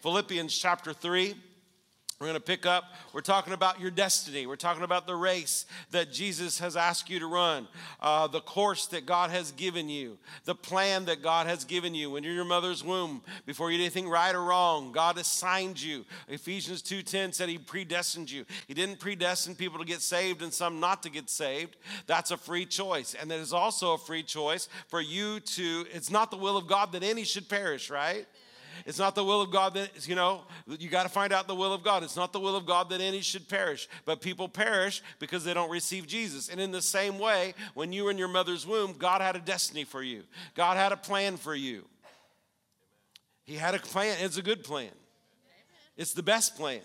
Philippians chapter 3. We're going to pick up. We're talking about your destiny. We're talking about the race that Jesus has asked you to run, uh, the course that God has given you, the plan that God has given you. When you're in your mother's womb, before you did anything right or wrong, God assigned you. Ephesians 2:10 said He predestined you. He didn't predestine people to get saved and some not to get saved. That's a free choice, and that is also a free choice for you to. It's not the will of God that any should perish, right? It's not the will of God that, you know, you got to find out the will of God. It's not the will of God that any should perish, but people perish because they don't receive Jesus. And in the same way, when you were in your mother's womb, God had a destiny for you, God had a plan for you. He had a plan, it's a good plan, it's the best plan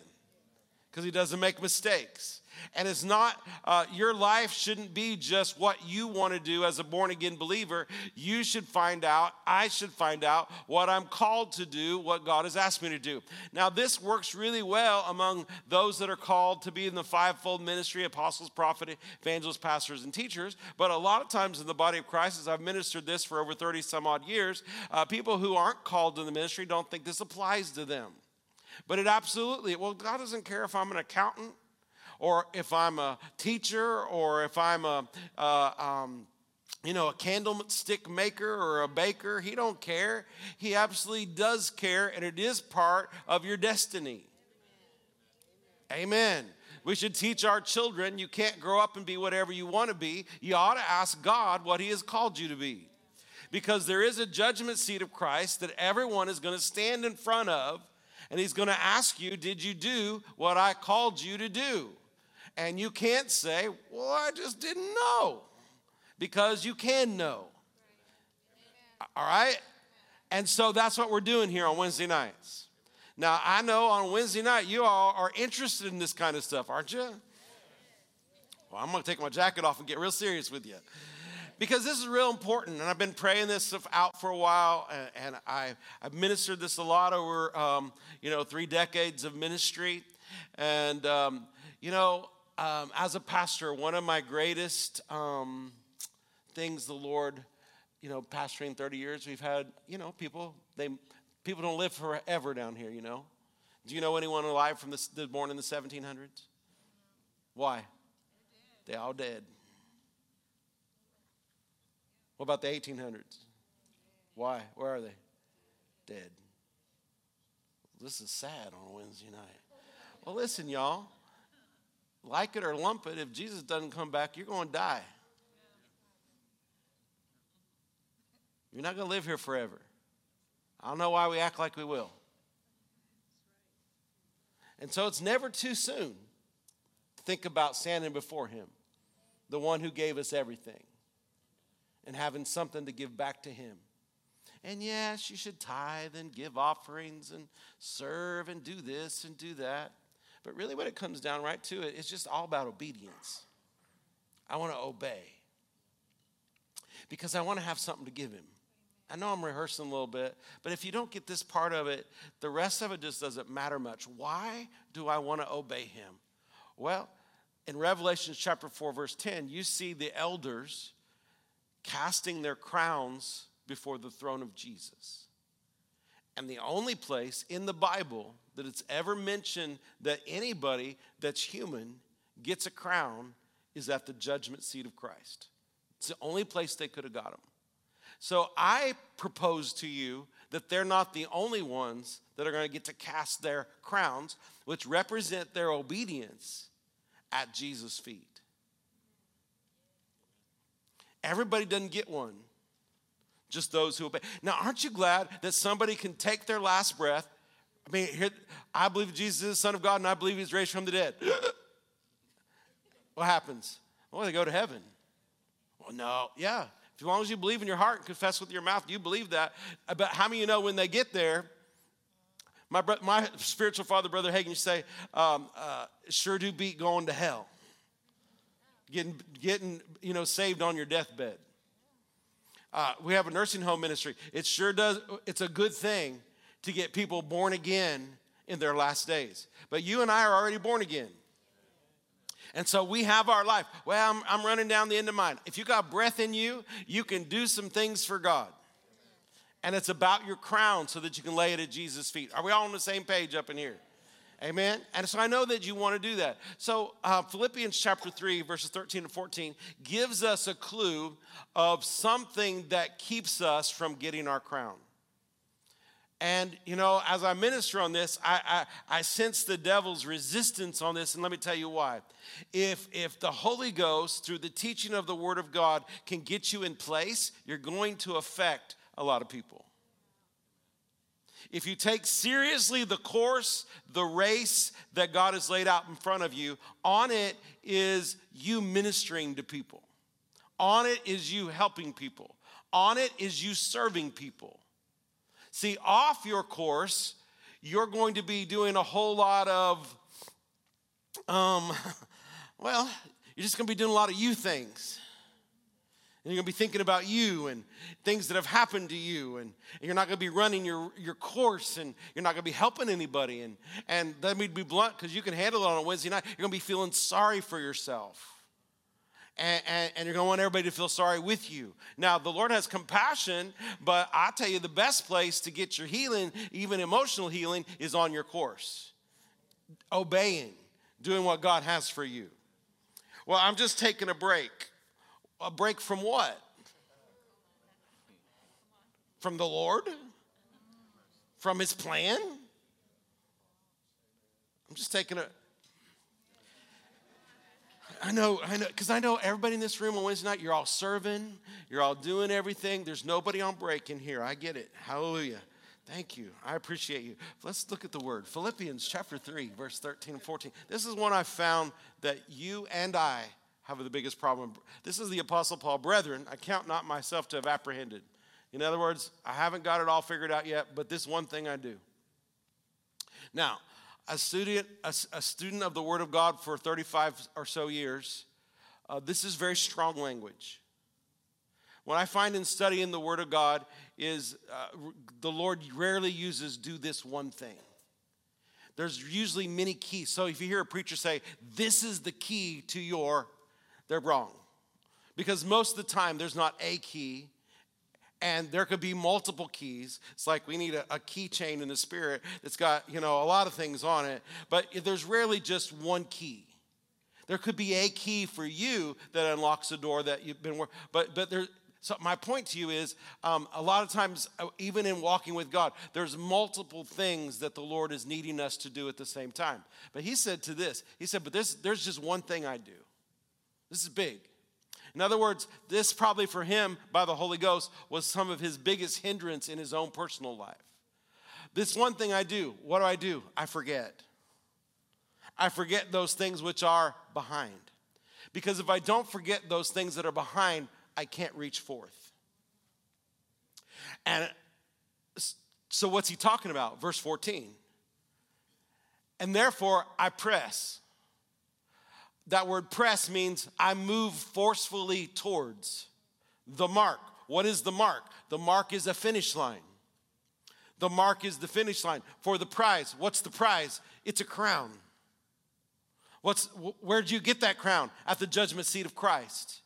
because He doesn't make mistakes. And it's not, uh, your life shouldn't be just what you want to do as a born again believer. You should find out, I should find out what I'm called to do, what God has asked me to do. Now, this works really well among those that are called to be in the fivefold ministry apostles, prophets, evangelists, pastors, and teachers. But a lot of times in the body of Christ, as I've ministered this for over 30 some odd years, uh, people who aren't called to the ministry don't think this applies to them. But it absolutely, well, God doesn't care if I'm an accountant or if I'm a teacher, or if I'm a, uh, um, you know, a candlestick maker or a baker. He don't care. He absolutely does care, and it is part of your destiny. Amen. We should teach our children you can't grow up and be whatever you want to be. You ought to ask God what He has called you to be. Because there is a judgment seat of Christ that everyone is going to stand in front of, and He's going to ask you, Did you do what I called you to do? And you can't say, Well, I just didn't know, because you can know. All right? And so that's what we're doing here on Wednesday nights. Now, I know on Wednesday night you all are interested in this kind of stuff, aren't you? Well, I'm going to take my jacket off and get real serious with you. Because this is real important, and I've been praying this out for a while, and, and I, have ministered this a lot over, um, you know, three decades of ministry. And, um, you know, um, as a pastor, one of my greatest um, things the Lord, you know, pastoring 30 years, we've had, you know, people, they, people don't live forever down here, you know. Do you know anyone alive from the, born in the 1700s? Why? They all dead. What about the 1800s? Why? Where are they? Dead. This is sad on a Wednesday night. Well, listen, y'all like it or lump it, if Jesus doesn't come back, you're going to die. You're not going to live here forever. I don't know why we act like we will. And so it's never too soon to think about standing before Him, the one who gave us everything, and having something to give back to Him. And yes, you should tithe and give offerings and serve and do this and do that. But really, what it comes down right to it, it's just all about obedience. I want to obey because I want to have something to give him. I know I'm rehearsing a little bit, but if you don't get this part of it, the rest of it just doesn't matter much. Why do I want to obey him? Well, in Revelation chapter 4, verse 10, you see the elders casting their crowns before the throne of Jesus. And the only place in the Bible that it's ever mentioned that anybody that's human gets a crown is at the judgment seat of Christ. It's the only place they could have got them. So I propose to you that they're not the only ones that are going to get to cast their crowns, which represent their obedience at Jesus' feet. Everybody doesn't get one, just those who obey. Now, aren't you glad that somebody can take their last breath I mean, here, I believe Jesus is the Son of God and I believe He's raised from the dead. what happens? Well, they go to heaven. Well, no, yeah. As long as you believe in your heart and confess with your mouth, you believe that. But how many of you know when they get there, my, bro- my spiritual father, Brother Hagin, you say, um, uh, sure do beat going to hell. Getting, getting, you know, saved on your deathbed. Uh, we have a nursing home ministry. It sure does, it's a good thing to get people born again in their last days. But you and I are already born again. And so we have our life. Well, I'm, I'm, running down the end of mine. If you got breath in you, you can do some things for God. and it's about your crown so that you can lay it at Jesus' feet. Are we all on the same page up in here? Amen. And so I know that you want to do that. So uh, Philippians chapter 3, verses 13 and 14 gives us a clue of something that keeps us from getting our crown. And, you know, as I minister on this, I, I, I, sense the devil's resistance on this, and let me tell you why. If, if the Holy Ghost, through the teaching of the Word of God, can get you in place, you're going to affect a lot of people. If you take seriously the course, the race that God has laid out in front of you, on it is you ministering to people, on it is you helping people, on it is you serving people. See, off your course, you're going to be doing a whole lot of, um, well, you're just going to be doing a lot of you things. And you're going to be thinking about you and things that have happened to you. And, you're not going to be running your, your course and you're not going to be helping anybody. And, and let me be blunt because you can handle it on a Wednesday night. You're going to be feeling sorry for yourself and, and, and, you're going to want everybody to feel sorry with you. Now, the Lord has compassion, but I tell you, the best place to get your healing, even emotional healing, is on your course. Obeying, doing what God has for you. Well, I'm just taking a break. A break from what? From the Lord? From His plan? I'm just taking a I know, I know, because I know everybody in this room on Wednesday night, you're all serving, you're all doing everything. There's nobody on break in here. I get it. Hallelujah. Thank you. I appreciate you. Let's look at the word. Philippians chapter 3, verse 13 and 14. This is one I found that you and I have the biggest problem. This is the Apostle Paul. Brethren, I count not myself to have apprehended. In other words, I haven't got it all figured out yet, but this one thing I do. Now, a student, a, a, student of the Word of God for 35 or so years, uh, this is very strong language. What I find in studying the Word of God is uh, the Lord rarely uses do this one thing. There's usually many keys. So if you hear a preacher say, This is the key to your, they're wrong. Because most of the time, there's not a key, and there could be multiple keys. It's like we need a, a keychain in the spirit that's got, you know, a lot of things on it, but there's rarely just one key. There could be a key for you that unlocks the door that you've been, working, but but there. So my point to you is, um, a lot of times, uh, even in walking with God, there's multiple things that the Lord is needing us to do at the same time. But He said to this, He said, "But this, there's just one thing I do. This is big. In other words, this probably for him, by the Holy Ghost, was some of his biggest hindrance in his own personal life. This one thing I do, what do I do? I forget. I forget those things which are behind. Because if I don't forget those things that are behind, I can't reach forth. And so, what's he talking about? Verse 14. And therefore, I press that word press means I move forcefully towards the mark. What is the mark? The mark is a finish line. The mark is the finish line for the prize. What's the prize? It's a crown. What's where'd you get that crown? At the judgment seat of Christ.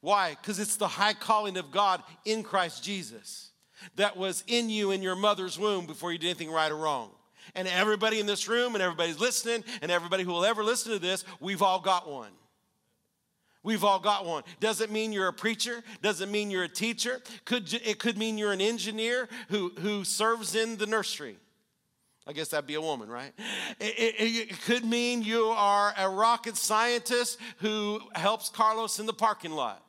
Why? Because it's the high calling of God in Christ Jesus that was in you in your mother's womb before you did anything right or wrong. And everybody in this room and everybody's listening and everybody who will ever listen to this, we've all got one. We've all got one. Doesn't mean you're a preacher. Doesn't mean you're a teacher. Could, it could mean you're an engineer who, who serves in the nursery. I guess that'd be a woman, right? It, it, it, could mean you are a rocket scientist who helps Carlos in the parking lot.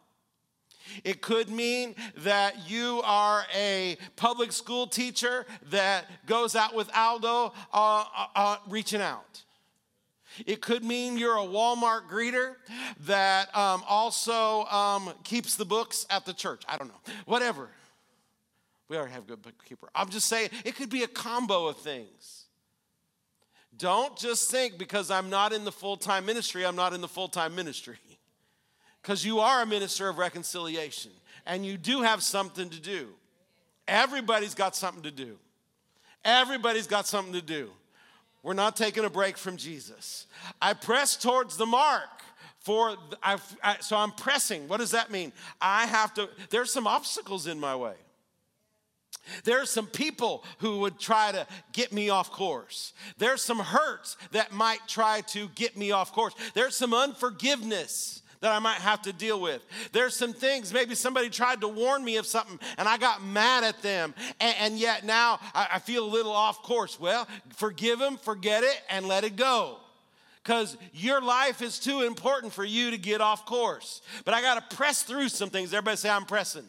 It could mean that you are a public school teacher that goes out with Aldo uh, uh, uh, reaching out. It could mean you're a Walmart greeter that um, also um, keeps the books at the church. I don't know. Whatever. We already have a good bookkeeper. I'm just saying it could be a combo of things. Don't just think because I'm not in the full time ministry, I'm not in the full time ministry because you are a minister of reconciliation and you do have something to do. Everybody's got something to do. Everybody's got something to do. We're not taking a break from Jesus. I press towards the mark for I, I, so I'm pressing. What does that mean? I have to. There's some obstacles in my way. There's some people who would try to get me off course. There's some hurts that might try to get me off course. There's some unforgiveness that I might have to deal with. There's some things, maybe somebody tried to warn me of something and I got mad at them, and, and yet now I, I feel a little off course. Well, forgive them, forget it, and let it go because your life is too important for you to get off course. But I got to press through some things. Everybody say, I'm pressing.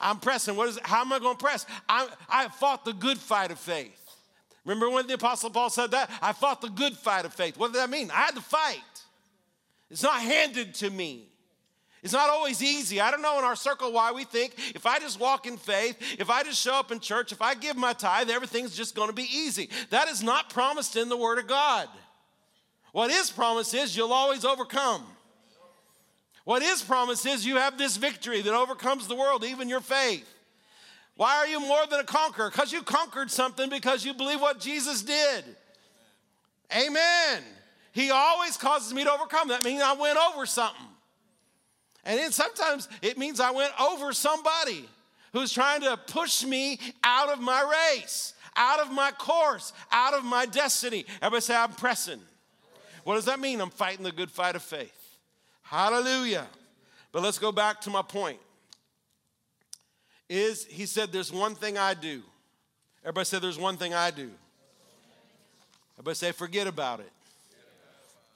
I'm pressing. What is? How am I going to press? I, I fought the good fight of faith. Remember when the Apostle Paul said that? I fought the good fight of faith. What did that mean? I had to fight. It's not handed to me. It's not always easy. I don't know in our circle why we think if I just walk in faith, if I just show up in church, if I give my tithe, everything's just going to be easy. That is not promised in the Word of God. What is promised is you'll always overcome. What is promised is you have this victory that overcomes the world, even your faith. Why are you more than a conqueror? Because you conquered something because you believe what Jesus did. Amen. He always causes me to overcome. That means I went over something. And then sometimes it means I went over somebody who's trying to push me out of my race, out of my course, out of my destiny. Everybody say, I'm pressing. What does that mean? I'm fighting the good fight of faith. Hallelujah. But let's go back to my point. Is he said, There's one thing I do. Everybody say, There's one thing I do. Everybody say, Forget about it.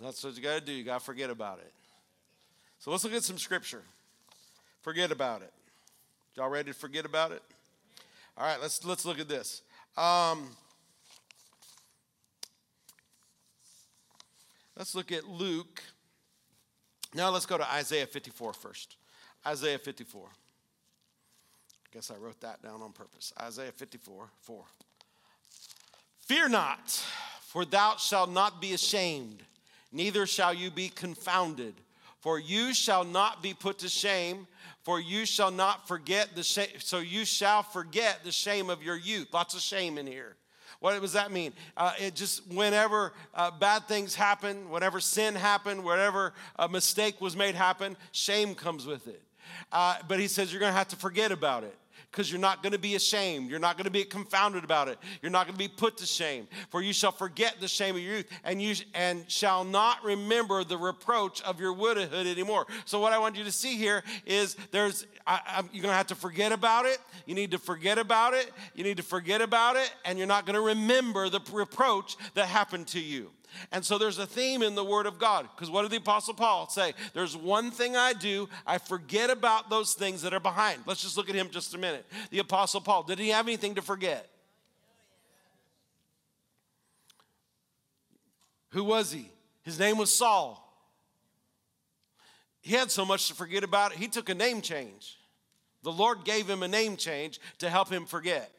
That's what you got to do. You got to forget about it. So let's look at some scripture. Forget about it. Y'all ready to forget about it? All right, let's let's look at this. Um, let's look at Luke now let's go to Isaiah 54 first. Isaiah 54. I guess I wrote that down on purpose. Isaiah 54 4. Fear not, for thou shalt not be ashamed, neither shall you be confounded. For you shall not be put to shame, for you shall not forget the shame, so you shall forget the shame of your youth. Lots of shame in here. What does that mean? Uh, it just, whenever uh, bad things happen, whenever sin happened, whenever a mistake was made happen, shame comes with it. Uh, but he says you're going to have to forget about it because you're not going to be ashamed. You're not going to be confounded about it. You're not going to be put to shame. For you shall forget the shame of your youth, and you and shall not remember the reproach of your widowhood anymore. So what I want you to see here is there's I, you're going to have to forget about it. You need to forget about it. You need to forget about it, and you're not going to remember the reproach that happened to you. And so there's a theme in the Word of God. Because what did the Apostle Paul say? There's one thing I do, I forget about those things that are behind. Let's just look at him just a minute. The Apostle Paul, did he have anything to forget? Who was he? His name was Saul. He had so much to forget about he took a name change. The Lord gave him a name change to help him forget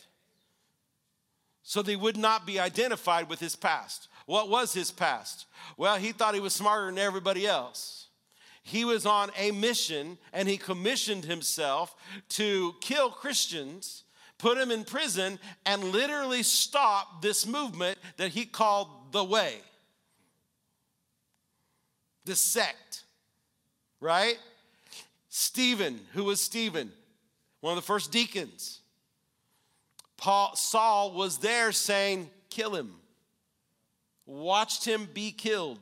so they would not be identified with his past. What was his past? Well, he thought he was smarter than everybody else. He was on a mission and he commissioned himself to kill Christians, put them in prison, and literally stop this movement that he called the Way. The sect, right? Stephen, who was Stephen? One of the first deacons Paul, Saul was there saying, Kill him. Watched him be killed.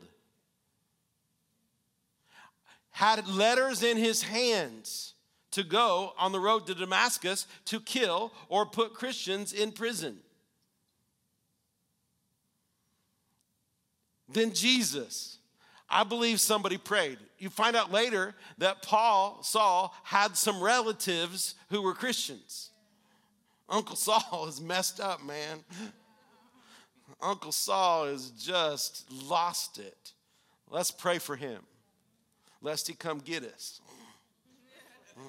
Had letters in his hands to go on the road to Damascus to kill or put Christians in prison. Then Jesus. I believe somebody prayed. You find out later that Paul, Saul, had some relatives who were Christians. Uncle Saul is messed up, man. Uncle Saul has just lost it. Let's pray for him, lest he come get us.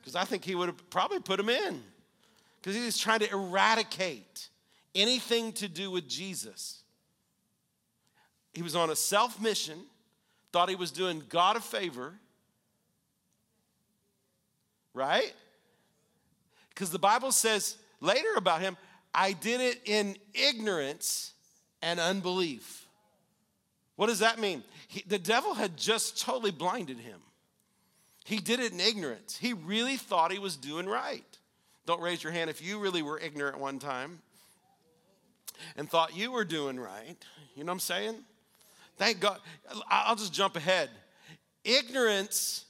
Because I think he would have probably put him in. Because he was trying to eradicate anything to do with Jesus. He was on a self mission, thought he was doing God a favor, right? Because the Bible says later about him, I did it in ignorance and unbelief. What does that mean? He, the devil had just totally blinded him. He did it in ignorance. He really thought he was doing right. Don't raise your hand if you really were ignorant one time and thought you were doing right. You know what I'm saying? Thank God. I'll just jump ahead. Ignorance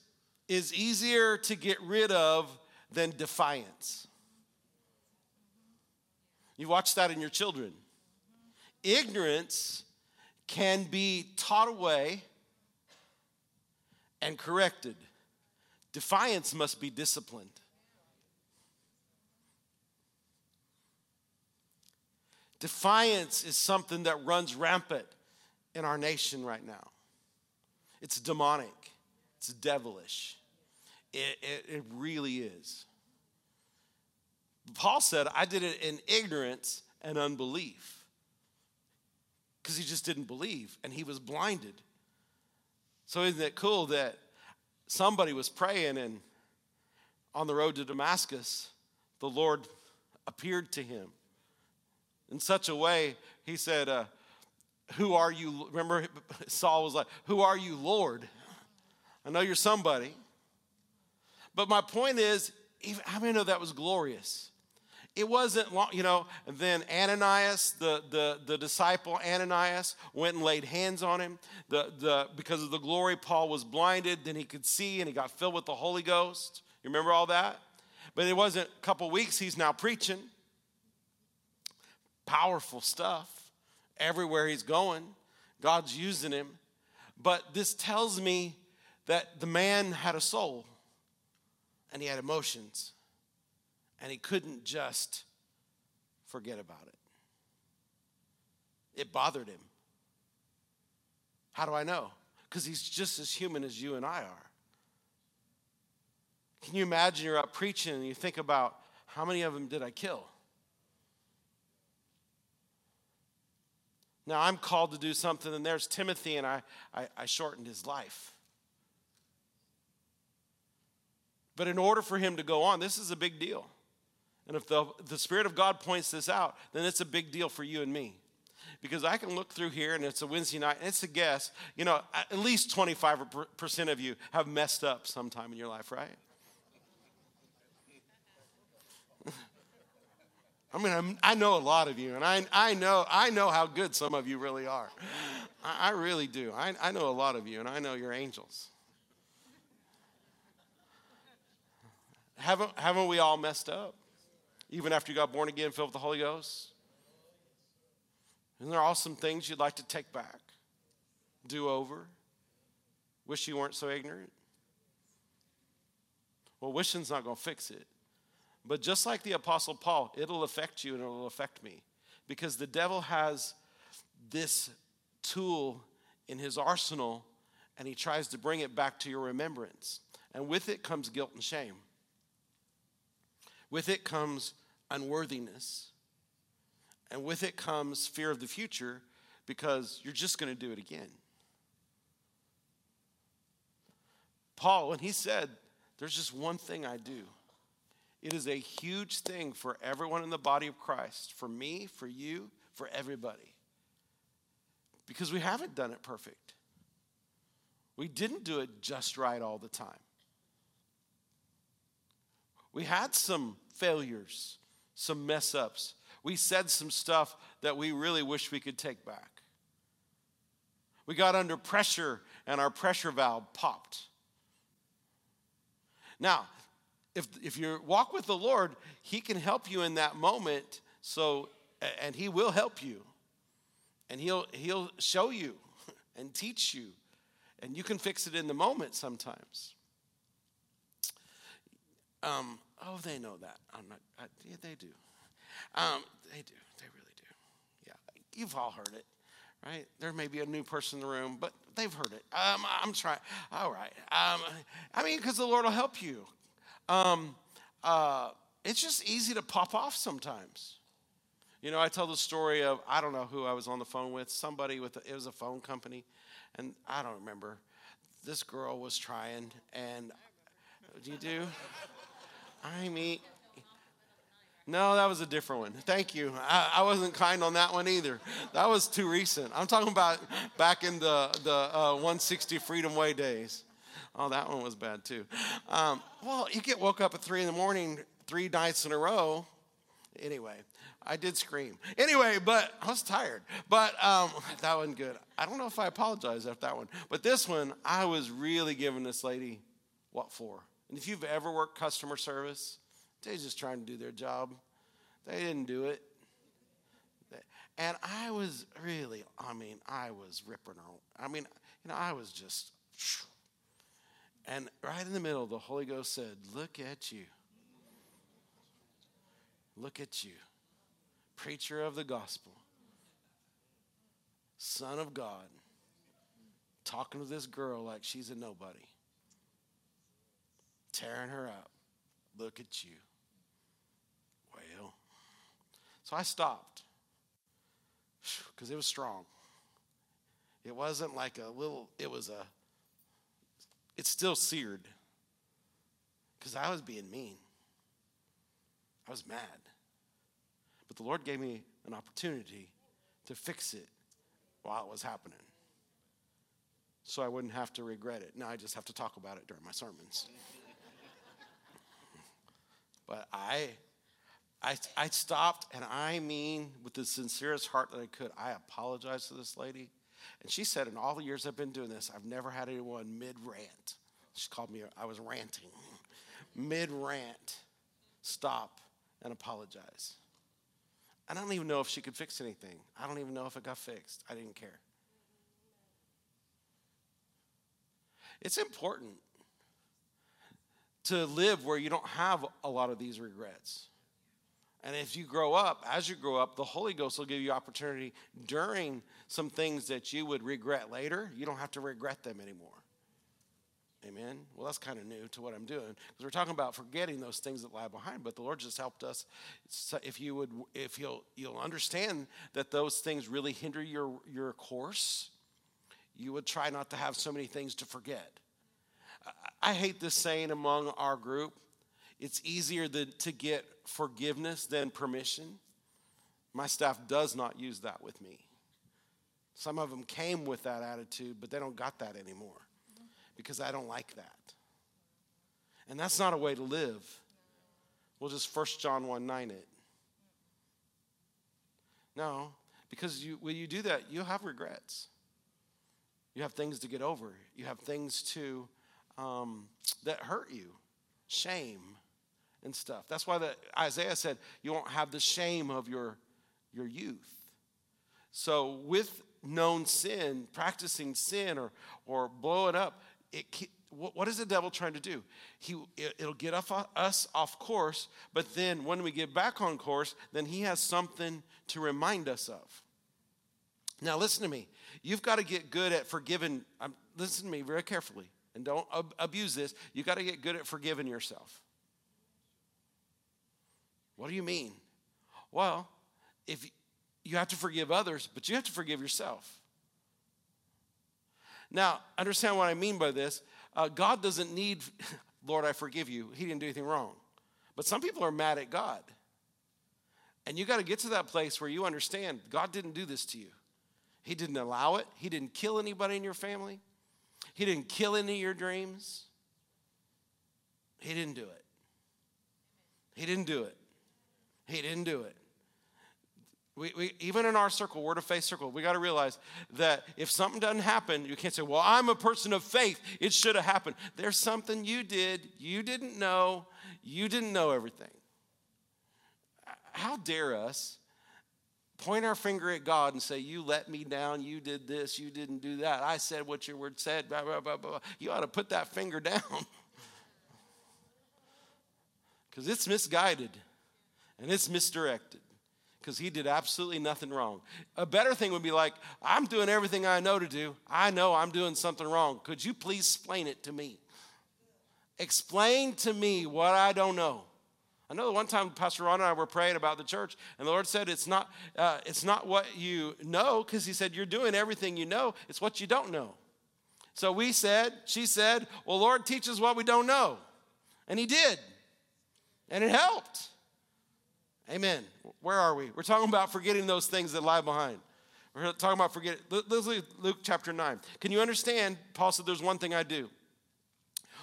is easier to get rid of than defiance. You watch that in your children. Ignorance can be taught away and corrected. Defiance must be disciplined. Defiance is something that runs rampant in our nation right now. It's demonic, it's devilish. It, it, it really is. Paul said, I did it in ignorance and unbelief because he just didn't believe and he was blinded. So, isn't it cool that somebody was praying and on the road to Damascus, the Lord appeared to him in such a way, he said, uh, Who are you? Remember, Saul was like, Who are you, Lord? I know you're somebody. But my point is, even, how many know that was glorious? It wasn't long, you know, then Ananias, the, the, the disciple Ananias, went and laid hands on him. The, the, because of the glory, Paul was blinded, then he could see and he got filled with the Holy Ghost. You remember all that? But it wasn't a couple weeks, he's now preaching. Powerful stuff. Everywhere he's going, God's using him. But this tells me that the man had a soul and he had emotions and he couldn't just forget about it. It bothered him. How do I know? Because he's just as human as you and I are. Can you imagine you're up preaching and you think about how many of them did I kill? Now I'm called to do something, and there's Timothy, and I, I, I shortened his life. But in order for him to go on, this is a big deal. And if the, the Spirit of God points this out, then it's a big deal for you and me. Because I can look through here and it's a Wednesday night, and it's a guess, you know, at least 25% of you have messed up sometime in your life, right? I mean, i know a lot of you, and I, I, know, I know how good some of you really are. I, I really do. I, I know a lot of you, and I know you're angels. Haven't, haven't we all messed up? Even after you got born again, filled with the Holy Ghost? Isn't there awesome things you'd like to take back, do over? Wish you weren't so ignorant? Well, wishing's not going to fix it. But just like the Apostle Paul, it'll affect you and it'll affect me because the devil has this tool in his arsenal and he tries to bring it back to your remembrance. And with it comes guilt and shame. With it comes unworthiness. And with it comes fear of the future because you're just going to do it again. Paul, when he said, There's just one thing I do, it is a huge thing for everyone in the body of Christ, for me, for you, for everybody. Because we haven't done it perfect. We didn't do it just right all the time. We had some failures, some mess ups. We said some stuff that we really wish we could take back. We got under pressure and our pressure valve popped. Now, if, if you walk with the Lord, He can help you in that moment. So, and He will help you. And He'll, he'll show you and teach you. And you can fix it in the moment sometimes. Um, oh, they know that. I'm not, I, yeah, they do. Um, they do. They really do. Yeah, you've all heard it, right? There may be a new person in the room, but they've heard it. Um, I'm trying. All right. Um, I mean, because the Lord will help you. Um, uh, it's just easy to pop off sometimes. You know, I tell the story of I don't know who I was on the phone with. Somebody with a, it was a phone company, and I don't remember. This girl was trying, and do you do? I mean, no, that was a different one. Thank you. I, I, wasn't kind on that one either. That was too recent. I'm talking about back in the, the uh, 160 Freedom Way days. Oh, that one was bad too. Um, well, you get woke up at three in the morning three nights in a row. Anyway, I did scream. Anyway, but I was tired. But um, that wasn't good. I don't know if I apologize after that one. But this one, I was really giving this lady what for. And if you've ever worked customer service, they're just trying to do their job. They didn't do it. And I was really, I mean, I was ripping her. I mean, you know, I was just. And right in the middle, the Holy Ghost said, Look at you. Look at you. Preacher of the gospel, Son of God, talking to this girl like she's a nobody, tearing her up. Look at you. Well, so I stopped because it was strong. It wasn't like a little, it was a, it's still seared because I was being mean. I was mad. But the Lord gave me an opportunity to fix it while it was happening. So I wouldn't have to regret it. Now I just have to talk about it during my sermons. But I I, I stopped and I mean, with the sincerest heart that I could, I apologized to this lady. And she said, in all the years I've been doing this, I've never had anyone mid rant. She called me, I was ranting. Mid rant, stop and apologize. I don't even know if she could fix anything. I don't even know if it got fixed. I didn't care. It's important to live where you don't have a lot of these regrets. And if you grow up, as you grow up, the Holy Ghost will give you opportunity during some things that you would regret later. You don't have to regret them anymore. Amen. Well, that's kind of new to what I'm doing because we're talking about forgetting those things that lie behind. But the Lord just helped us. So If you would, if you'll, you'll understand that those things really hinder your your course, you would try not to have so many things to forget. I, hate this saying among our group it's easier to get forgiveness than permission. My staff does not use that with me. Some of them came with that attitude, but they don't got that anymore because I don't like that. And that's not a way to live. We'll just 1 John 1 9 it. No, because you, when you do that, you'll have regrets. You have things to get over. You have things to um, that hurt you, shame, and stuff. That's why the, Isaiah said, You won't have the shame of your, your youth. So, with known sin, practicing sin or, or blowing up, it, what is the devil trying to do? He, it'll get us off course, but then when we get back on course, then he has something to remind us of. Now, listen to me. You've got to get good at forgiving. Um, listen to me very carefully and don't ab- abuse this. You've got to get good at forgiving yourself. What do you mean? Well, if you have to forgive others, but you have to forgive yourself. Now, understand what I mean by this. Uh, God doesn't need, Lord, I forgive you. He didn't do anything wrong. But some people are mad at God. And you got to get to that place where you understand God didn't do this to you. He didn't allow it. He didn't kill anybody in your family. He didn't kill any of your dreams. He didn't do it. He didn't do it. He didn't do it. We, we, even in our circle, word of faith circle, we got to realize that if something doesn't happen, you can't say, Well, I'm a person of faith. It should have happened. There's something you did, you didn't know, you didn't know everything. How dare us point our finger at God and say, You let me down, you did this, you didn't do that. I said what your word said, blah, blah, blah, blah. You ought to put that finger down because it's misguided and it's misdirected because he did absolutely nothing wrong. A better thing would be like, I'm doing everything I know to do. I know I'm doing something wrong. Could you please explain it to me? Explain to me what I don't know. I know the one time Pastor Ron and I were praying about the church, and the Lord said, It's not, uh, it's not what you know, because He said, You're doing everything you know, it's what you don't know. So we said, She said, Well, Lord, teach us what we don't know. And He did. And it helped. Amen. Where are we? We're talking about forgetting those things that lie behind. We're talking about forgetting. Luke chapter 9. Can you understand? Paul said, There's one thing I do.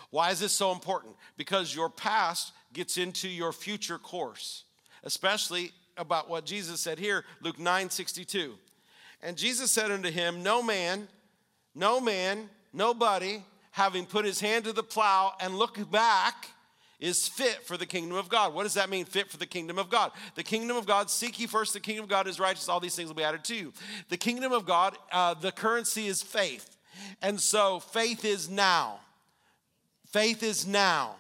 Why is this so important? Because your past gets into your future course, especially about what Jesus said here, Luke 9 62. And Jesus said unto him, No man, no man, nobody, having put his hand to the plow and look back, is fit for the kingdom of God. What does that mean, fit for the kingdom of God? The kingdom of God, seek ye first the kingdom of God is righteous, all these things will be added to you. The kingdom of God, uh, the currency is faith. And so faith is now. Faith is now.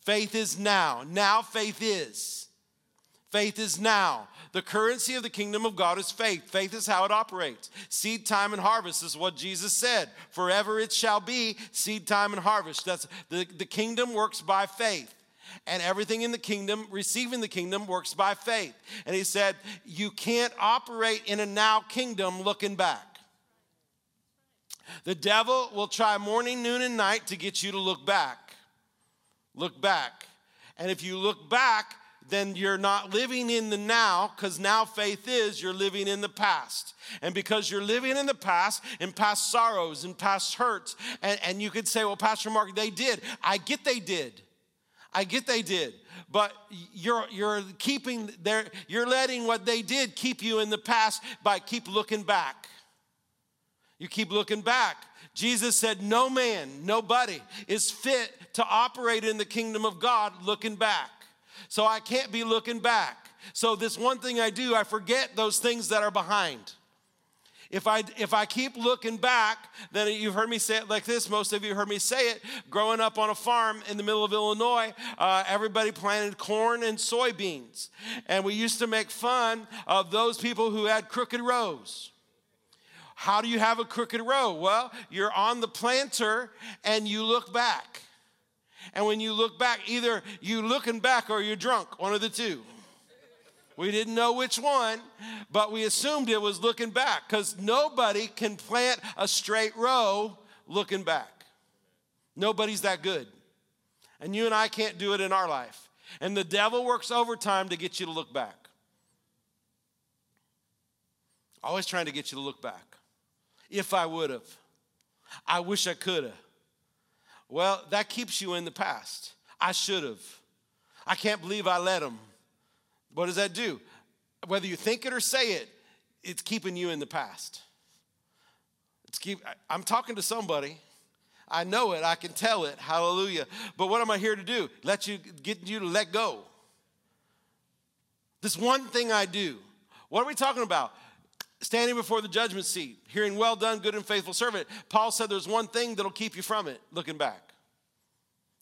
Faith is now. Now faith is. Faith is now. The currency of the kingdom of God is faith. Faith is how it operates. Seed time and harvest is what Jesus said. Forever it shall be seed time and harvest. That's the, the kingdom works by faith. And everything in the kingdom, receiving the kingdom, works by faith. And he said, You can't operate in a now kingdom looking back. The devil will try morning, noon, and night to get you to look back. Look back. And if you look back, then you're not living in the now because now faith is you're living in the past. And because you're living in the past, in past sorrows and past hurts, and, and you could say, well, Pastor Mark, they did. I get they did. I get they did. But you're, you're keeping their, you're letting what they did keep you in the past by keep looking back. You keep looking back. Jesus said, No man, nobody is fit to operate in the kingdom of God looking back. So I can't be looking back. So this one thing I do, I forget those things that are behind. If I, if I keep looking back, then you've heard me say it like this. Most of you heard me say it. Growing up on a farm in the middle of Illinois, uh, everybody planted corn and soybeans. And we used to make fun of those people who had crooked rows. How do you have a crooked row? Well, you're on the planter and you look back. And when you look back, either you looking back or you're drunk, one of the two. We didn't know which one, but we assumed it was looking back because nobody can plant a straight row looking back. Nobody's that good. And you and I can't do it in our life. And the devil works overtime to get you to look back. Always trying to get you to look back. If I would have, I wish I could have. Well, that keeps you in the past. I should have. I can't believe I let him. What does that do? Whether you think it or say it, it's keeping you in the past. It's keep, I'm talking to somebody. I know it. I can tell it. Hallelujah. But what am I here to do? Let you get you to let go. This one thing I do. What are we talking about? Standing before the judgment seat, hearing, Well done, good and faithful servant. Paul said there's one thing that'll keep you from it looking back.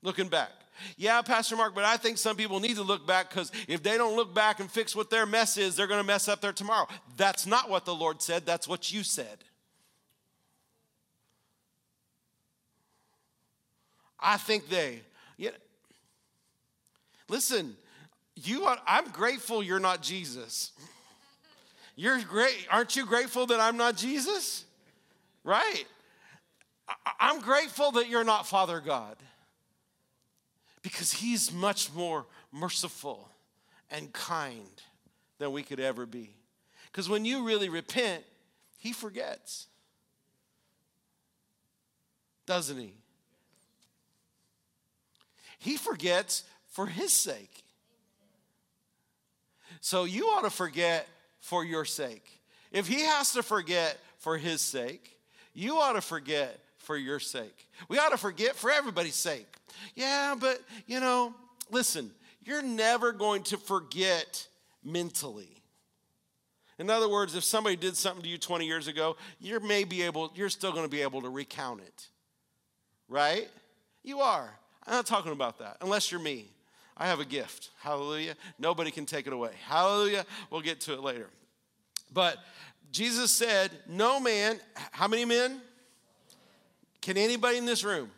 Looking back. Yeah, Pastor Mark, but I think some people need to look back because if they don't look back and fix what their mess is, they're going to mess up their tomorrow. That's not what the Lord said, that's what you said. I think they. Yeah. Listen, you are, I'm grateful you're not Jesus. You're great. Aren't you grateful that I'm not Jesus? Right. I'm grateful that you're not Father God because He's much more merciful and kind than we could ever be. Because when you really repent, He forgets. Doesn't He? He forgets for His sake. So you ought to forget for your sake. If he has to forget for his sake, you ought to forget for your sake. We ought to forget for everybody's sake. Yeah, but you know, listen, you're never going to forget mentally. In other words, if somebody did something to you 20 years ago, you're may be able, you're still going to be able to recount it. Right? You are. I'm not talking about that, unless you're me. I have a gift. Hallelujah. Nobody can take it away. Hallelujah. We'll get to it later. But Jesus said, No man, how many men? Can anybody in this room?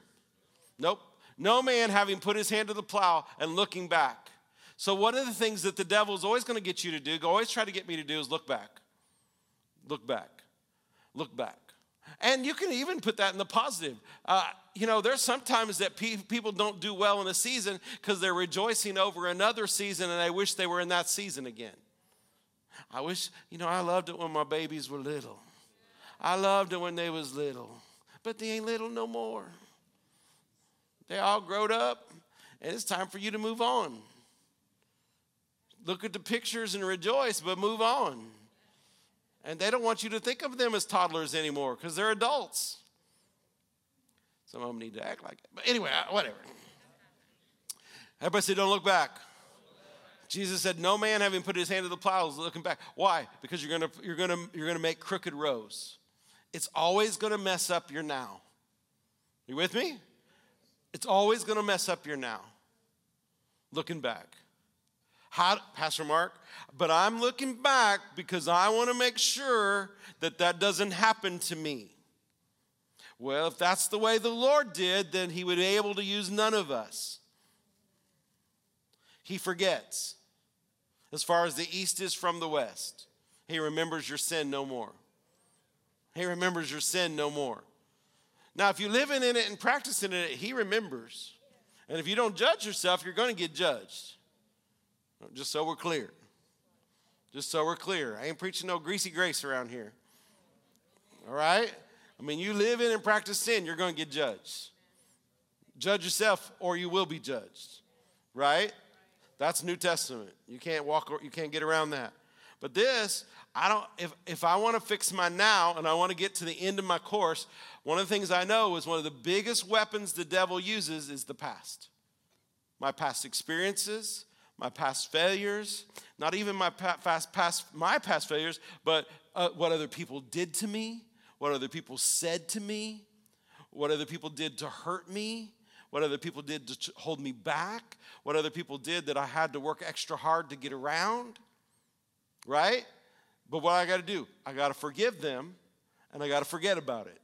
Nope. No man having put his hand to the plow and looking back. So, one of the things that the devil is always going to get you to do, always try to get me to do, is look back. Look back. Look back. And you can even put that in the positive. Uh, you know, there's sometimes that pe- people don't do well in a season because they're rejoicing over another season and they wish they were in that season again. I wish, you know, I loved it when my babies were little. I loved it when they was little, but they ain't little no more. They all growed up, and it's time for you to move on. Look at the pictures and rejoice, but move on. And they don't want you to think of them as toddlers anymore because they're adults. Some of them need to act like it. But anyway, whatever. Everybody say, don't look back. Jesus said, "No man having put his hand to the plow is looking back." Why? Because you're gonna you're gonna you're gonna make crooked rows. It's always gonna mess up your now. You with me? It's always gonna mess up your now. Looking back. How, Pastor Mark? But I'm looking back because I want to make sure that that doesn't happen to me. Well, if that's the way the Lord did, then He would be able to use none of us. He forgets. As far as the east is from the west, He remembers your sin no more. He remembers your sin no more. Now, if you're living in it and practicing it, He remembers. And if you don't judge yourself, you're going to get judged. Just so we're clear. Just so we're clear. I ain't preaching no greasy grace around here. All right? I mean, you live in and practice sin, you're going to get judged. Judge yourself or you will be judged. Right? That's New Testament. You can't walk you can't get around that. But this, I don't if if I want to fix my now and I want to get to the end of my course, one of the things I know is one of the biggest weapons the devil uses is the past. My past experiences, my past failures, not even my past, past my past failures, but uh, what other people did to me, what other people said to me, what other people did to hurt me, what other people did to hold me back, what other people did that I had to work extra hard to get around, right? But what I got to do, I got to forgive them and I got to forget about it.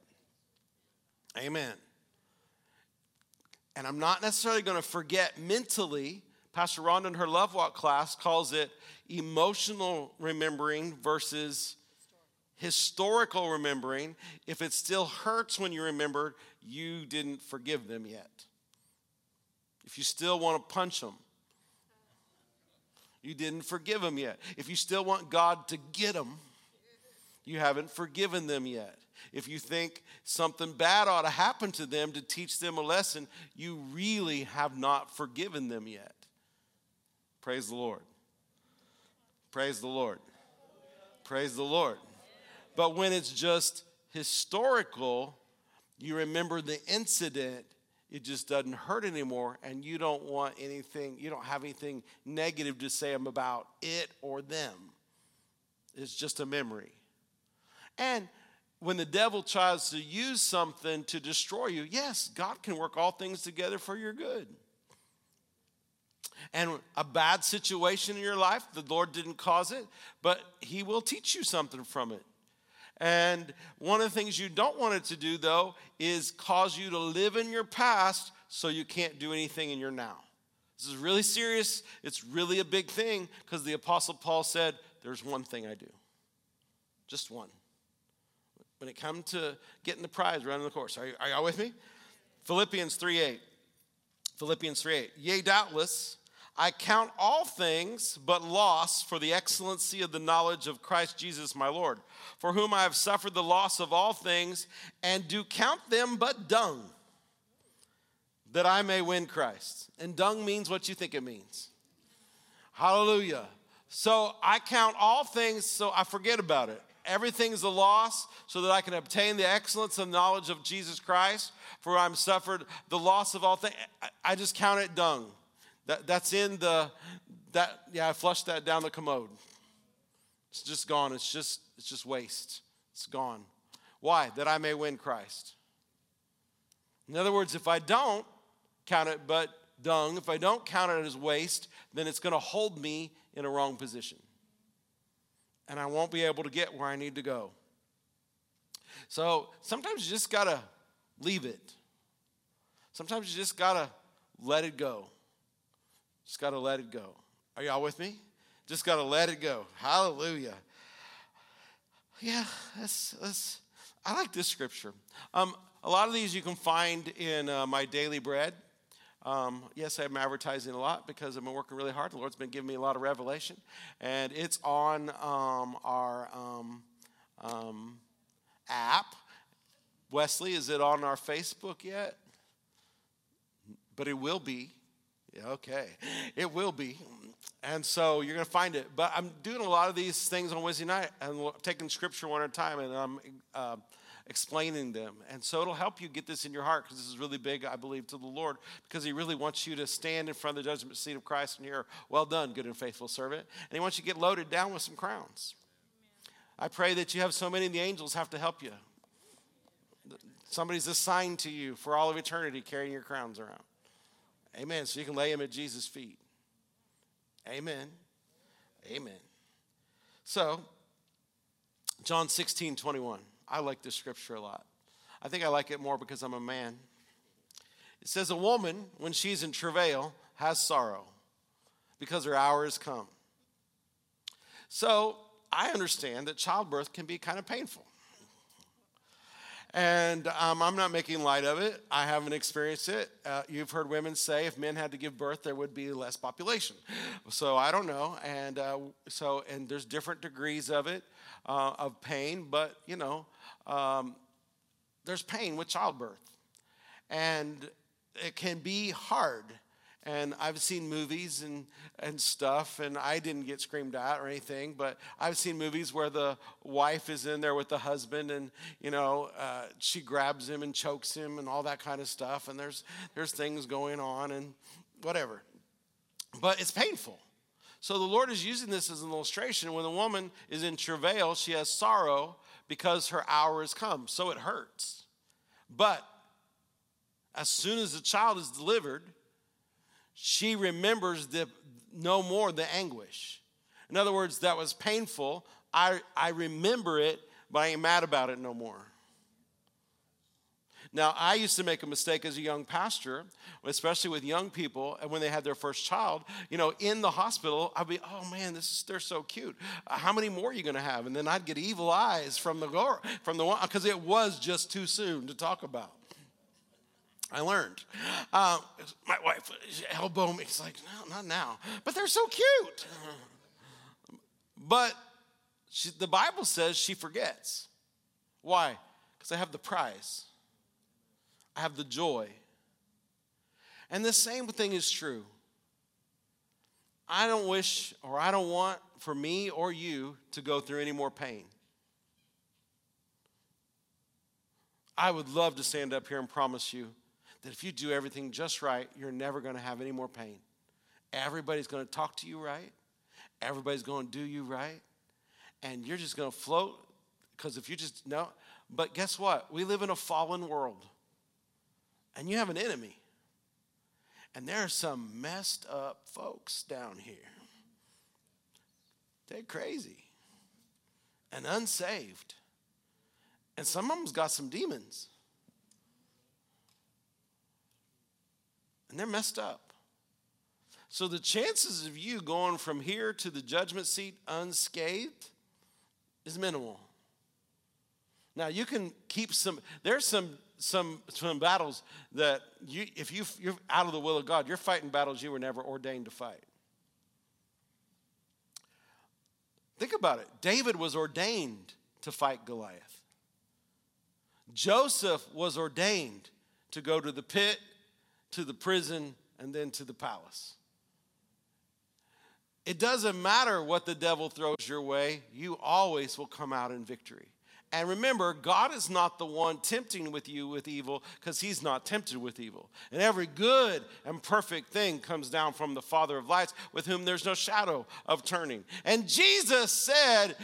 Amen. And I'm not necessarily going to forget mentally Pastor Rhonda in her Love Walk class calls it emotional remembering versus historical remembering. If it still hurts when you remember, you didn't forgive them yet. If you still want to punch them, you didn't forgive them yet. If you still want God to get them, you haven't forgiven them yet. If you think something bad ought to happen to them to teach them a lesson, you really have not forgiven them yet. Praise the Lord. Praise the Lord. Praise the Lord. But when it's just historical, you remember the incident, it just doesn't hurt anymore, and you don't want anything, you don't have anything negative to say about it or them. It's just a memory. And when the devil tries to use something to destroy you, yes, God can work all things together for your good and a bad situation in your life, the Lord didn't cause it, but He will teach you something from it. And one of the things you don't want it to do, though, is cause you to live in your past so you can't do anything in your now. This is really serious. It's really a big thing because the Apostle Paul said, There's one thing I do, just one. When it comes to getting the prize, running the course, are, you, are y'all with me? Philippians 3 8. Philippians 3 8. Yea, doubtless I count all things but loss for the excellency of the knowledge of Christ Jesus my Lord, for whom I have suffered the loss of all things, and do count them but dung, that I may win Christ. And dung means what you think it means. Hallelujah. So I count all things so I forget about it. Everything's a loss so that I can obtain the excellence and knowledge of Jesus Christ, for I'm suffered the loss of all things. I just count it dung. That, that's in the, that, yeah, I flushed that down the commode. It's just gone. It's just, it's just waste. It's gone. Why? That I may win Christ. In other words, if I don't count it but dung, if I don't count it as waste, then it's going to hold me in a wrong position. And I won't be able to get where I need to go. So sometimes you just got to leave it. Sometimes you just got to let it go. Just got to let it go. Are y'all with me? Just got to let it go. Hallelujah. Yeah, that's, that's, I like this scripture. Um, a lot of these you can find in uh, my daily bread. Um, yes, I'm advertising a lot because I've been working really hard. The Lord's been giving me a lot of revelation, and it's on um, our um, um app. Wesley, is it on our Facebook yet? but it will be. Okay, it will be. And so you're going to find it. But I'm doing a lot of these things on Wednesday night and taking scripture one at a time, and I'm uh, explaining them. And so it'll help you get this in your heart because this is really big, I believe, to the Lord because He really wants you to stand in front of the judgment seat of Christ and hear, Well done, good and faithful servant. And He wants you to get loaded down with some crowns. I pray that you have so many of the angels have to help you. Somebody's assigned to you for all of eternity carrying your crowns around. Amen. So you can lay him at Jesus' feet. Amen. Amen. So, John 16, 21. I like this scripture a lot. I think I like it more because I'm a man. It says, A woman, when she's in travail, has sorrow because her hour has come. So, I understand that childbirth can be kind of painful. And um, I'm not making light of it. I haven't experienced it. Uh, you've heard women say if men had to give birth, there would be less population. So I don't know. And uh, so, and there's different degrees of it, uh, of pain, but you know, um, there's pain with childbirth. And it can be hard and I've seen movies and, and stuff, and I didn't get screamed at or anything, but I've seen movies where the wife is in there with the husband, and you know uh, she grabs him and chokes him and all that kind of stuff, and there's there's things going on and whatever, but it's painful. So the Lord is using this as an illustration. When a woman is in travail, she has sorrow because her hour has come, so it hurts. But as soon as the child is delivered, she remembers the no more the anguish. In other words, that was painful. I, I remember it, but I ain't mad about it no more. Now, I used to make a mistake as a young pastor, especially with young people, and when they had their first child, you know, in the hospital, I'd be, oh man, this is, they're so cute. Uh, how many more are you going to have? And then I'd get evil eyes from the from the one because it was just too soon to talk about. I learned. Uh, my wife elbow me. It's like, no, not now. But they're so cute. But she, the Bible says she forgets. Why? Because I have the prize, I have the joy. And the same thing is true. I don't wish or I don't want for me or you to go through any more pain. I would love to stand up here and promise you that if you do everything just right, you're never going to have any more pain. Everybody's going to talk to you right, everybody's going to do you right, and you're just going to float because if you just know, but guess what? We live in a fallen world, and you have an enemy. And there are some messed up folks down here. They're crazy and unsaved. And some of them's got some demons. And they're messed up. So the chances of you going from here to the judgment seat unscathed is minimal. Now you can keep some. There's some some some battles that you if you you're out of the will of God, you're fighting battles you were never ordained to fight. Think about it. David was ordained to fight Goliath. Joseph was ordained to go to the pit to the prison, and then to the palace. It doesn't matter what the devil throws your way, you always will come out in victory. And remember, God is not the one tempting with you with evil because he's not tempted with evil. And every good and perfect thing comes down from the Father of lights with whom there's no shadow of turning. And Jesus said,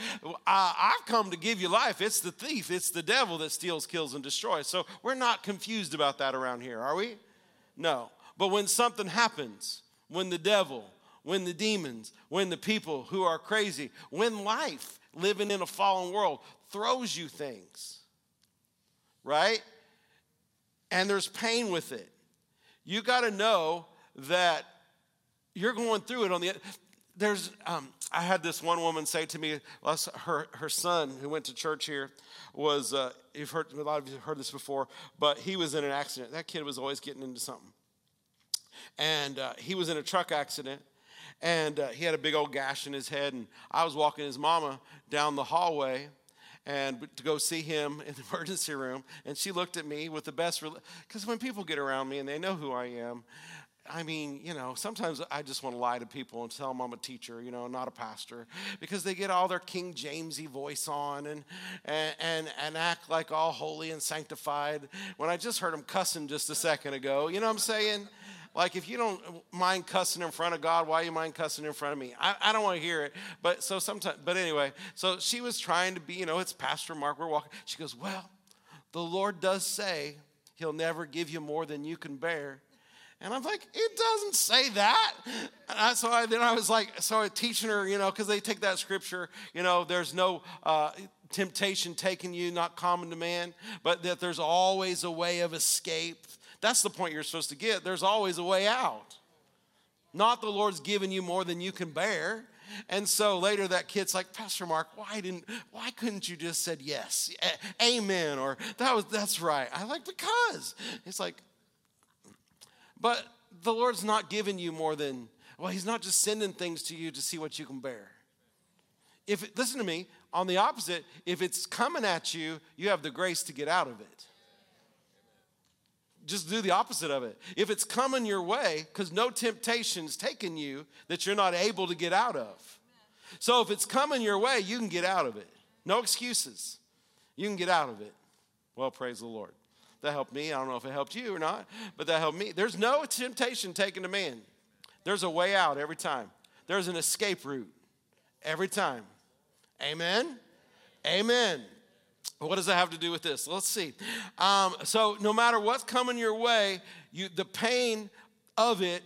I've come to give you life. It's the thief, it's the devil that steals, kills, and destroys. So we're not confused about that around here, are we? No. But when something happens, when the devil, when the demons, when the people who are crazy, when life living in a fallen world throws you things, right? And there's pain with it. You got to know that you're going through it on the there's um, i had this one woman say to me her, her son who went to church here was uh, you've heard a lot of you have heard this before but he was in an accident that kid was always getting into something and uh, he was in a truck accident and uh, he had a big old gash in his head and i was walking his mama down the hallway and to go see him in the emergency room. And she looked at me with the best, because when people get around me and they know who I am, I mean, you know, sometimes I just want to lie to people and tell them I'm a teacher, you know, not a pastor, because they get all their King Jamesy voice on and, and, and, and act like all holy and sanctified when I just heard them cussing just a second ago. You know what I'm saying? Like, if you don't mind cussing in front of God, why you mind cussing in front of me? I, I don't want to hear it. But so sometimes, but anyway, so she was trying to be, you know, it's Pastor Mark, we're walking. She goes, Well, the Lord does say he'll never give you more than you can bear. And I'm like, it doesn't say that. I, so I, then I was like, so I teaching her, you know, because they take that scripture, you know, there's no uh, temptation taking you, not common to man, but that there's always a way of escape. That's the point you're supposed to get. There's always a way out. Not the Lord's given you more than you can bear. And so later that kid's like, Pastor Mark, why didn't why couldn't you just said yes? Amen or that was that's right. I like because. It's like but the Lord's not giving you more than well, he's not just sending things to you to see what you can bear. If listen to me, on the opposite, if it's coming at you, you have the grace to get out of it just do the opposite of it. If it's coming your way, because no temptation's taken you that you're not able to get out of. So if it's coming your way, you can get out of it. No excuses. You can get out of it. Well, praise the Lord. That helped me. I don't know if it helped you or not, but that helped me. There's no temptation taken to man. There's a way out every time. There's an escape route every time. Amen. Amen. What does that have to do with this? Let's see. Um, so, no matter what's coming your way, you, the pain of it,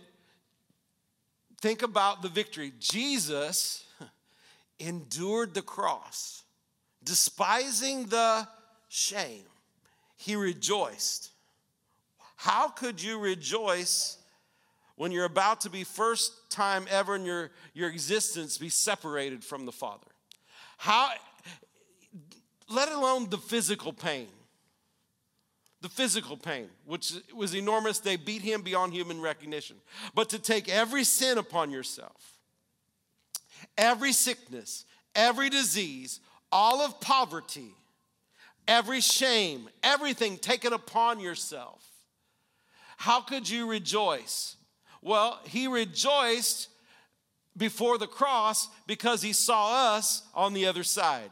think about the victory. Jesus endured the cross, despising the shame. He rejoiced. How could you rejoice when you're about to be first time ever in your, your existence be separated from the Father? How let alone the physical pain. The physical pain, which was enormous. They beat him beyond human recognition. But to take every sin upon yourself, every sickness, every disease, all of poverty, every shame, everything, take it upon yourself. How could you rejoice? Well, he rejoiced before the cross because he saw us on the other side.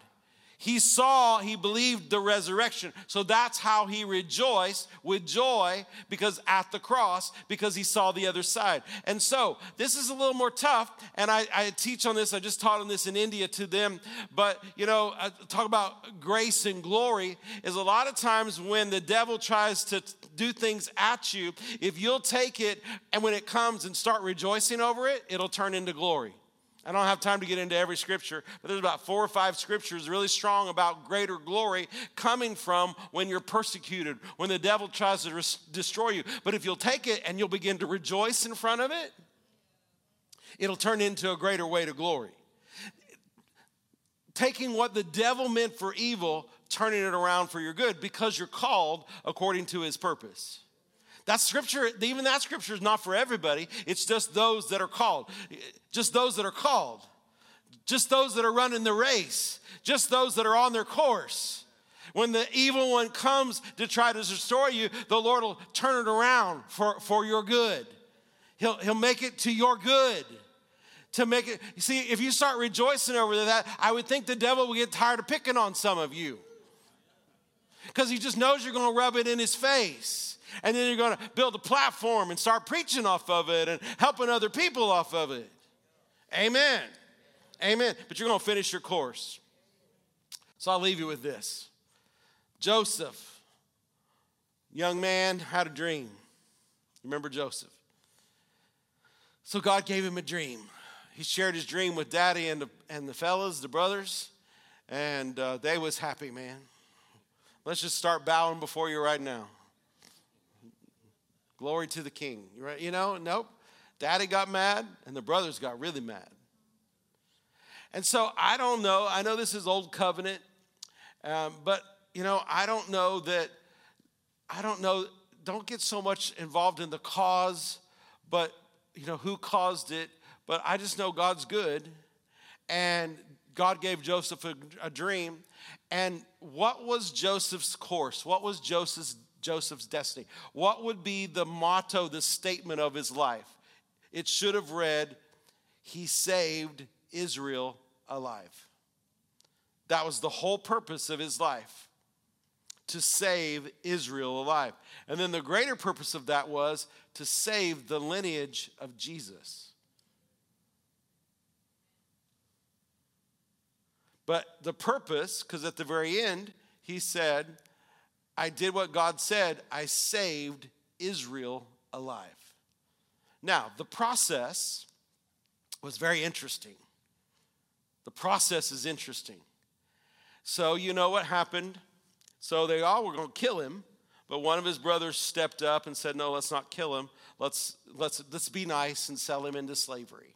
He saw, he believed the resurrection. So that's how he rejoiced with joy because at the cross, because he saw the other side. And so this is a little more tough. And I, I teach on this, I just taught on this in India to them. But, you know, I talk about grace and glory is a lot of times when the devil tries to do things at you, if you'll take it and when it comes and start rejoicing over it, it'll turn into glory. I don't have time to get into every scripture, but there's about four or five scriptures really strong about greater glory coming from when you're persecuted, when the devil tries to res- destroy you. But if you'll take it and you'll begin to rejoice in front of it, it'll turn into a greater way to glory. Taking what the devil meant for evil, turning it around for your good because you're called according to his purpose. That scripture, even that scripture is not for everybody. It's just those that are called. Just those that are called. Just those that are running the race. Just those that are on their course. When the evil one comes to try to destroy you, the Lord will turn it around for, for your good. He'll, he'll make it to your good. To make it, see, if you start rejoicing over that, I would think the devil will get tired of picking on some of you. Because he just knows you're going to rub it in his face. And then you're going to build a platform and start preaching off of it and helping other people off of it. Amen. Amen. But you're going to finish your course. So I'll leave you with this Joseph, young man, had a dream. Remember Joseph? So God gave him a dream. He shared his dream with daddy and the, and the fellas, the brothers, and uh, they was happy, man. Let's just start bowing before you right now. Glory to the king. Right? You know, nope. Daddy got mad and the brothers got really mad. And so I don't know. I know this is old covenant, um, but you know, I don't know that. I don't know. Don't get so much involved in the cause, but you know who caused it. But I just know God's good, and God gave Joseph a, a dream. And what was Joseph's course? What was Joseph's, Joseph's destiny? What would be the motto, the statement of his life? It should have read, He saved Israel alive. That was the whole purpose of his life to save Israel alive. And then the greater purpose of that was to save the lineage of Jesus. But the purpose, because at the very end, he said, I did what God said, I saved Israel alive. Now, the process was very interesting. The process is interesting. So, you know what happened? So they all were going to kill him, but one of his brothers stepped up and said, No, let's not kill him. Let's, let's, let's be nice and sell him into slavery.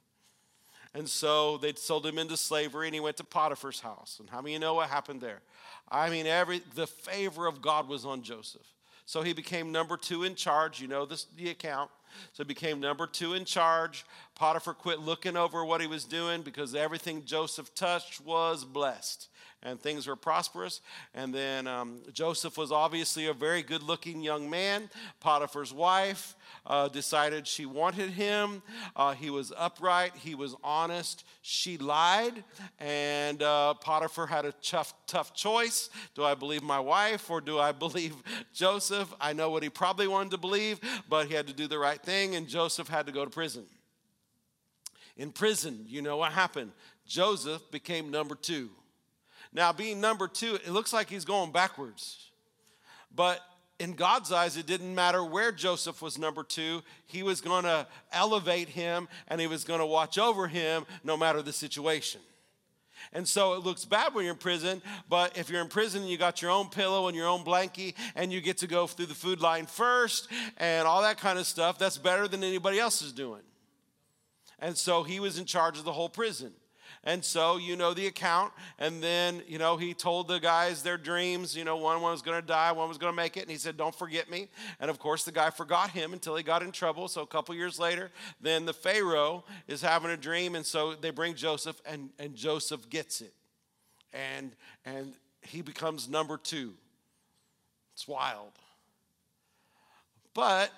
And so they sold him into slavery and he went to Potiphar's house. And how many you know what happened there? I mean, every the favor of God was on Joseph. So he became number two in charge. You know this the account. So he became number two in charge. Potiphar quit looking over what he was doing because everything Joseph touched was blessed and things were prosperous. And then um, Joseph was obviously a very good looking young man. Potiphar's wife uh, decided she wanted him. Uh, he was upright, he was honest. She lied, and uh, Potiphar had a tough, tough choice. Do I believe my wife or do I believe Joseph? I know what he probably wanted to believe, but he had to do the right thing, and Joseph had to go to prison. In prison, you know what happened? Joseph became number two. Now, being number two, it looks like he's going backwards. But in God's eyes, it didn't matter where Joseph was number two. He was going to elevate him and he was going to watch over him no matter the situation. And so it looks bad when you're in prison, but if you're in prison and you got your own pillow and your own blankie and you get to go through the food line first and all that kind of stuff, that's better than anybody else is doing. And so he was in charge of the whole prison. And so, you know the account. And then, you know, he told the guys their dreams. You know, one was going to die, one was going to make it. And he said, Don't forget me. And of course, the guy forgot him until he got in trouble. So a couple years later, then the Pharaoh is having a dream. And so they bring Joseph, and, and Joseph gets it. And, and he becomes number two. It's wild. But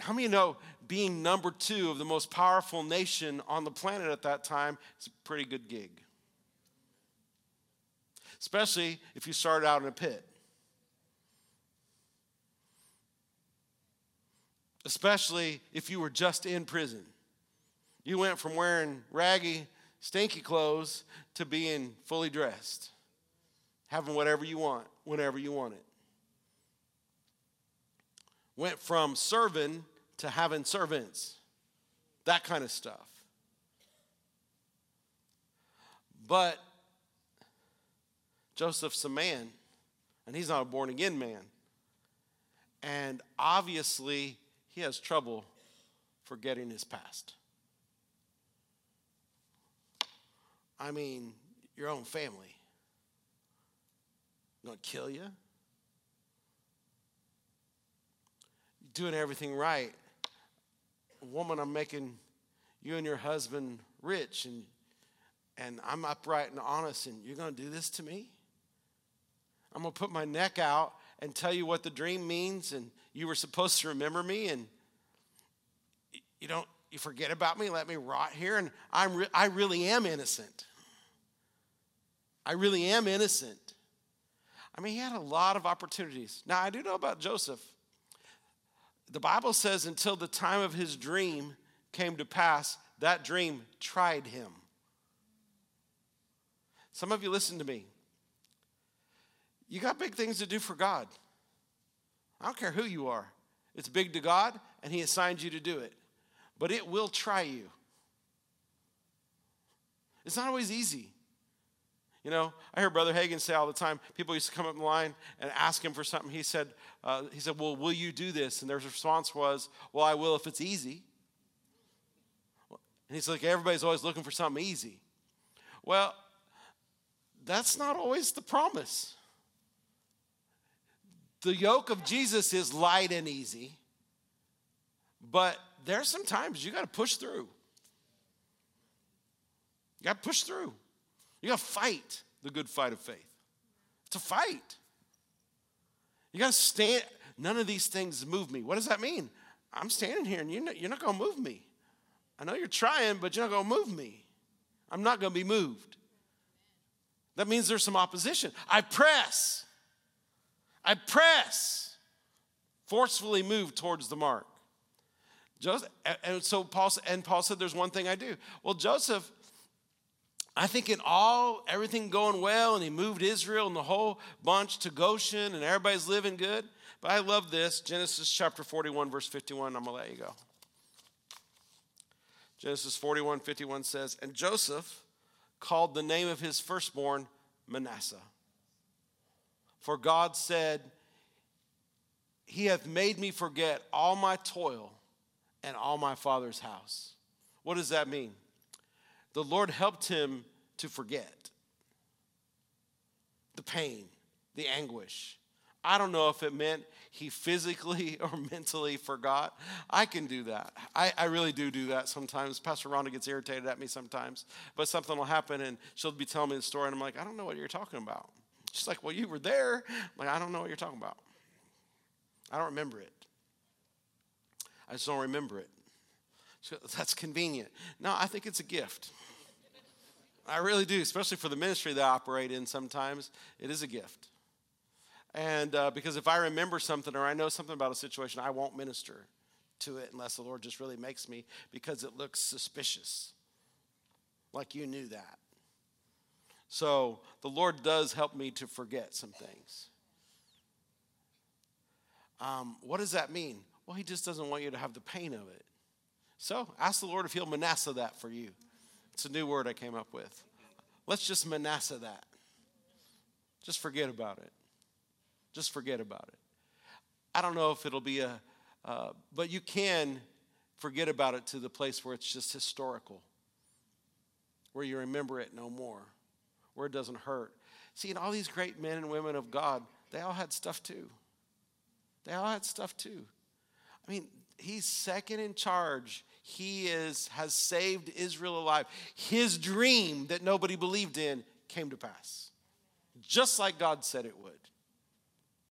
how many know being number two of the most powerful nation on the planet at that time is a pretty good gig? Especially if you started out in a pit. Especially if you were just in prison. You went from wearing raggy, stinky clothes to being fully dressed, having whatever you want, whenever you want it went from serving to having servants, that kind of stuff. But Joseph's a man, and he's not a born again man. And obviously, he has trouble forgetting his past. I mean, your own family. Gonna kill you? doing everything right. Woman, I'm making you and your husband rich and and I'm upright and honest and you're going to do this to me? I'm going to put my neck out and tell you what the dream means and you were supposed to remember me and you don't you forget about me, let me rot here and I'm re- I really am innocent. I really am innocent. I mean, he had a lot of opportunities. Now, I do know about Joseph the Bible says until the time of his dream came to pass, that dream tried him. Some of you listen to me. You got big things to do for God. I don't care who you are. It's big to God, and He assigned you to do it. But it will try you. It's not always easy. You know, I hear Brother Hagin say all the time, people used to come up in line and ask him for something. He said, uh, he said, well, will you do this? And their response was, well, I will if it's easy. And he's like, everybody's always looking for something easy. Well, that's not always the promise. The yoke of Jesus is light and easy, but there's some times you got to push through. You got to push through. You got to fight the good fight of faith. It's a fight. You got to stand. None of these things move me. What does that mean? I'm standing here and you're not, you're not going to move me. I know you're trying, but you're not going to move me. I'm not going to be moved. That means there's some opposition. I press. I press. Forcefully move towards the mark. Joseph, and so Paul and Paul said, "There's one thing I do." Well, Joseph, I think in all everything going well, and he moved Israel and the whole bunch to Goshen, and everybody's living good. But I love this Genesis chapter 41, verse 51. I'm gonna let you go. Genesis 41, 51 says, And Joseph called the name of his firstborn Manasseh. For God said, He hath made me forget all my toil and all my father's house. What does that mean? The Lord helped him to forget the pain, the anguish. I don't know if it meant he physically or mentally forgot. I can do that. I, I, really do do that sometimes. Pastor Rhonda gets irritated at me sometimes, but something will happen and she'll be telling me the story, and I'm like, I don't know what you're talking about. She's like, Well, you were there. I'm like, I don't know what you're talking about. I don't remember it. I just don't remember it. So that's convenient. No, I think it's a gift. I really do, especially for the ministry that I operate in sometimes. It is a gift. And uh, because if I remember something or I know something about a situation, I won't minister to it unless the Lord just really makes me because it looks suspicious. Like you knew that. So the Lord does help me to forget some things. Um, what does that mean? Well, He just doesn't want you to have the pain of it. So ask the Lord if He'll Manasseh that for you. It's a new word I came up with. Let's just Manasseh that. Just forget about it. Just forget about it. I don't know if it'll be a, uh, but you can forget about it to the place where it's just historical, where you remember it no more, where it doesn't hurt. See, and all these great men and women of God, they all had stuff too. They all had stuff too. I mean, he's second in charge. He is has saved Israel alive. His dream that nobody believed in came to pass. Just like God said it would.